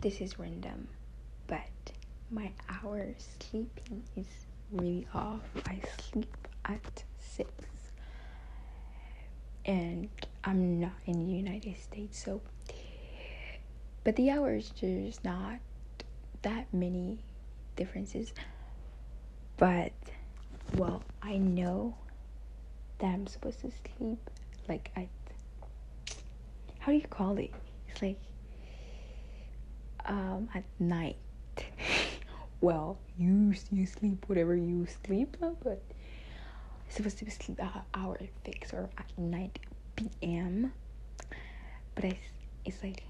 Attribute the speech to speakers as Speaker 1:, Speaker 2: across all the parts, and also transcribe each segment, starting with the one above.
Speaker 1: this is random, but my hour sleeping is really off. I sleep at six, and I'm not in the United States, so but the hours there's not that many differences. But well, I know that I'm supposed to sleep like at how do you call it? It's like um at night. well, you you sleep whatever you sleep, but it's supposed to be sleep uh, hour fix or at night p.m. But I, it's like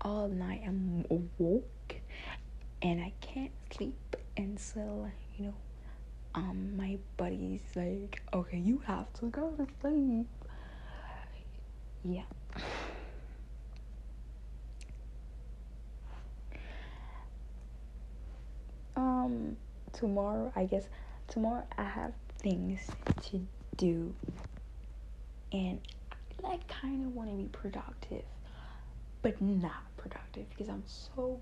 Speaker 1: all night I'm awoke and I can't sleep until you know um my body's like okay you have to go to sleep yeah um tomorrow i guess tomorrow i have things to do. And i kind of want to be productive but not productive because i'm so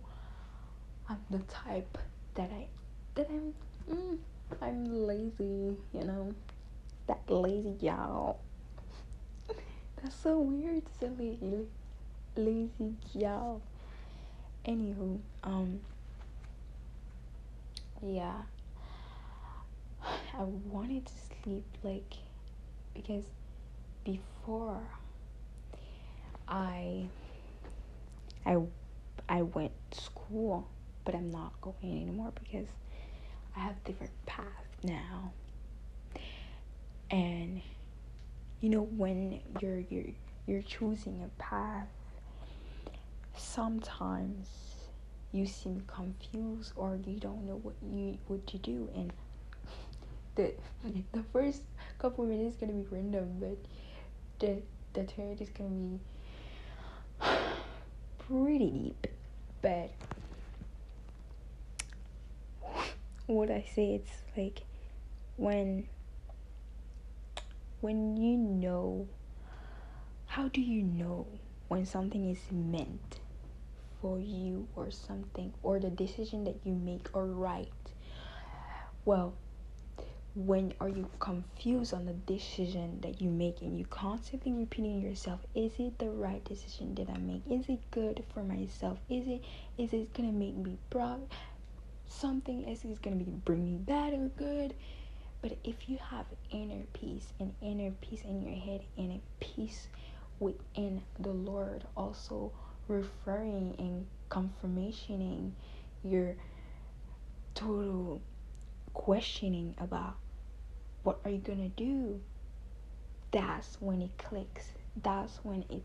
Speaker 1: i'm the type that i that i'm mm, i'm lazy you know? That lazy y'all. That's so weird to say lazy lazy y'all. Anywho um yeah. I wanted to sleep like because before i i i went to school but i'm not going anymore because i have different path now. And you know when you're you're you're choosing a path sometimes you seem confused or you don't know what you what to do. And the the first couple minutes is gonna be random but the the third is gonna be pretty deep. But what I say it's like when when you know how do you know when something is meant for you or something or the decision that you make are right well when are you confused on the decision that you make and you constantly repeating yourself is it the right decision that i make? Is it good for myself? Is it is it gonna make me proud? Something is it gonna be bring me bad or good. But if you have inner peace and inner peace in your head and a peace within the lord also referring and confirmationing your total questioning about what are you gonna do that's when it clicks. That's when it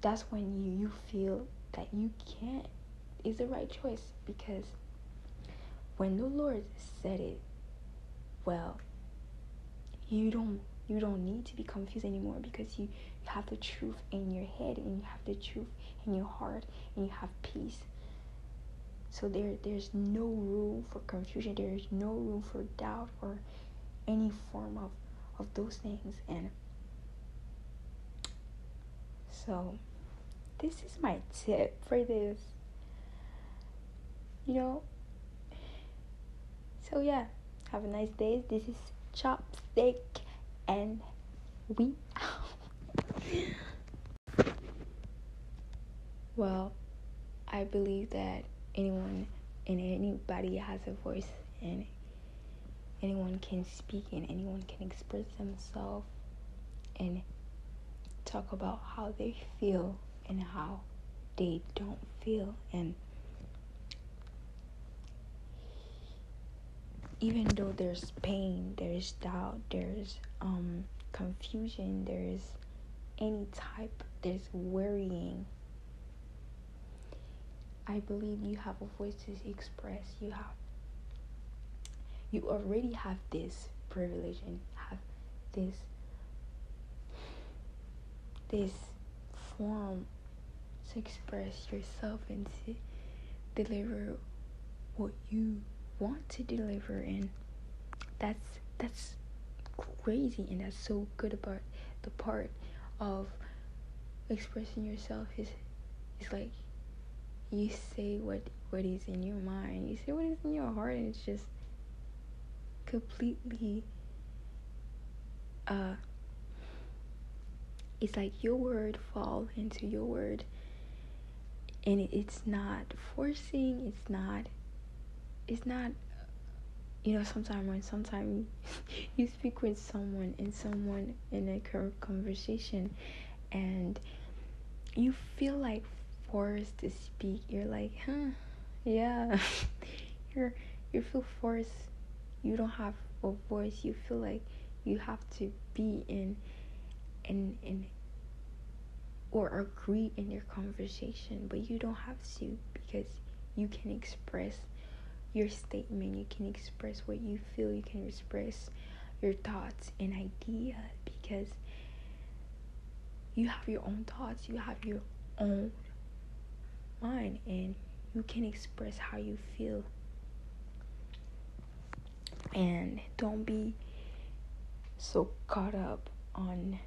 Speaker 1: that's when you you feel that you can't is the right choice because when the lord said it well you don't you don't need to be confused anymore because you, have the truth in your head and you have the truth in your heart and you have peace. So there there's no room for confusion. There's no room for doubt or any form of of those things. And so this is my tip for this. You know? So yeah have a nice day. This is chopstick and we well i believe that anyone and anybody has a voice and anyone can speak and anyone can express themselves and talk about how they feel and how they don't feel and even though there's pain there's doubt there's um confusion there's any type there's worrying. I believe you have a voice to express. You have you already have this privilege and have this this form to express yourself and to deliver what you want to deliver and that's that's crazy and that's so good about the part of expressing yourself is is like you say what what is in your mind. You say what is in your heart, and it's just completely. Uh, it's like your word fall into your word, and it's not forcing. It's not. It's not. You know, sometimes when sometimes you speak with someone and someone in a conversation, and you feel like forced to speak, you're like, huh, yeah, you're you feel forced. You don't have a voice. You feel like you have to be in, in, in, or agree in your conversation, but you don't have to because you can express your statement. You can express what you feel. You can express your thoughts and ideas because you have your own thoughts. You have your own mind and you can express how you feel and don't be so caught up on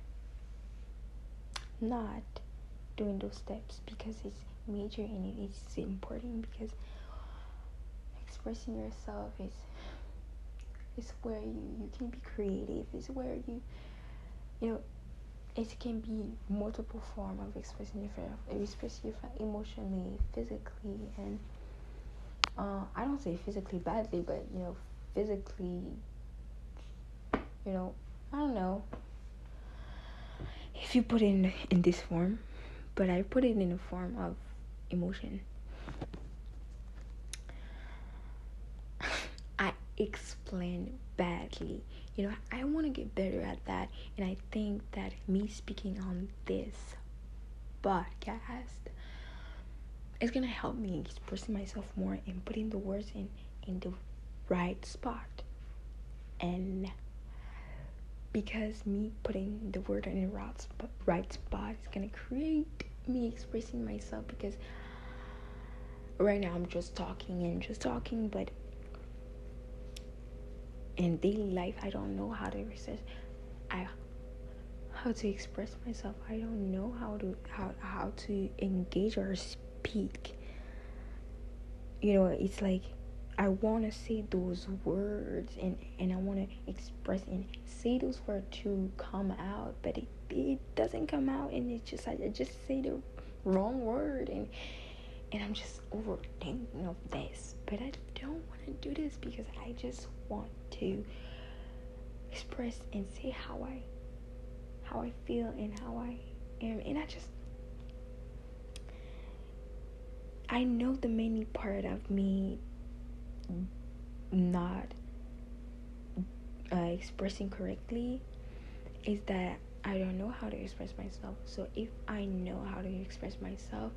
Speaker 1: not doing those steps because it's major and it is important because expressing yourself is is where you, you can be creative is where you you know it can be multiple form of expressing yourself, expressing yourself emotionally, physically, and uh, I don't say physically badly, but you know, physically, you know, I don't know if you put it in in this form, but I put it in the form of emotion. I explain badly. You know i want to get better at that and i think that me speaking on this podcast is gonna help me expressing myself more and putting the words in in the right spot. And because me putting the word in the right spot, right spot is gonna create me expressing myself because right now i'm just talking and just talking but in daily life i don't know how to express i how to express myself. I don't know how to how how to engage or speak. You know it's like i want to say those words and and i want to express and say those words to come out but it, it doesn't come out and it's just like i just say the wrong word and and i'm just overthinking of this but i don't want to do this because i just want to express and say how I how I feel and how I am and I just I know the many part of me not uh, expressing correctly is that I don't know how to express myself. So if I know how to express myself,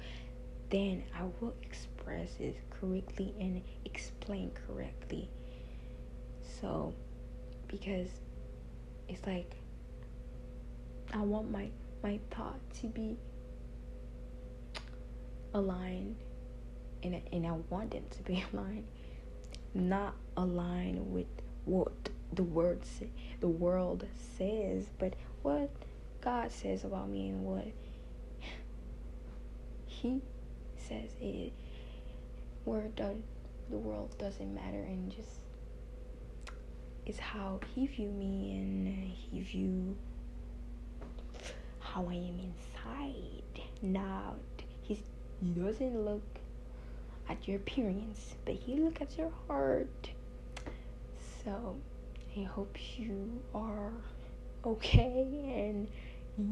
Speaker 1: then I will express it correctly and explain correctly. So, because it's like I want my my thought to be aligned and and I want them to be aligned not aligned with what the words the world says but what God says about me and what he says it word does the world doesn't matter and just is how he view me and he view how I am inside. Now he's, he doesn't look at your appearance, but he look at your heart. So I hope you are okay and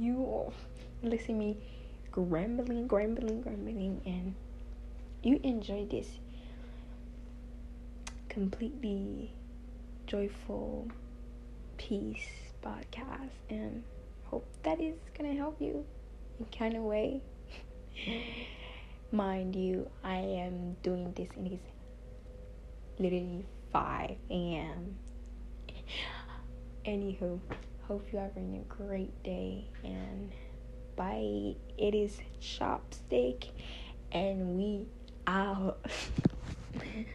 Speaker 1: you listen me grumbling, grumbling, grumbling, and you enjoy this completely joyful peace podcast and hope that is gonna help you in kind of way. Mind you i am doing this and it's literally 5 a.m anywho hope you are having a great day and it is chopstick and we out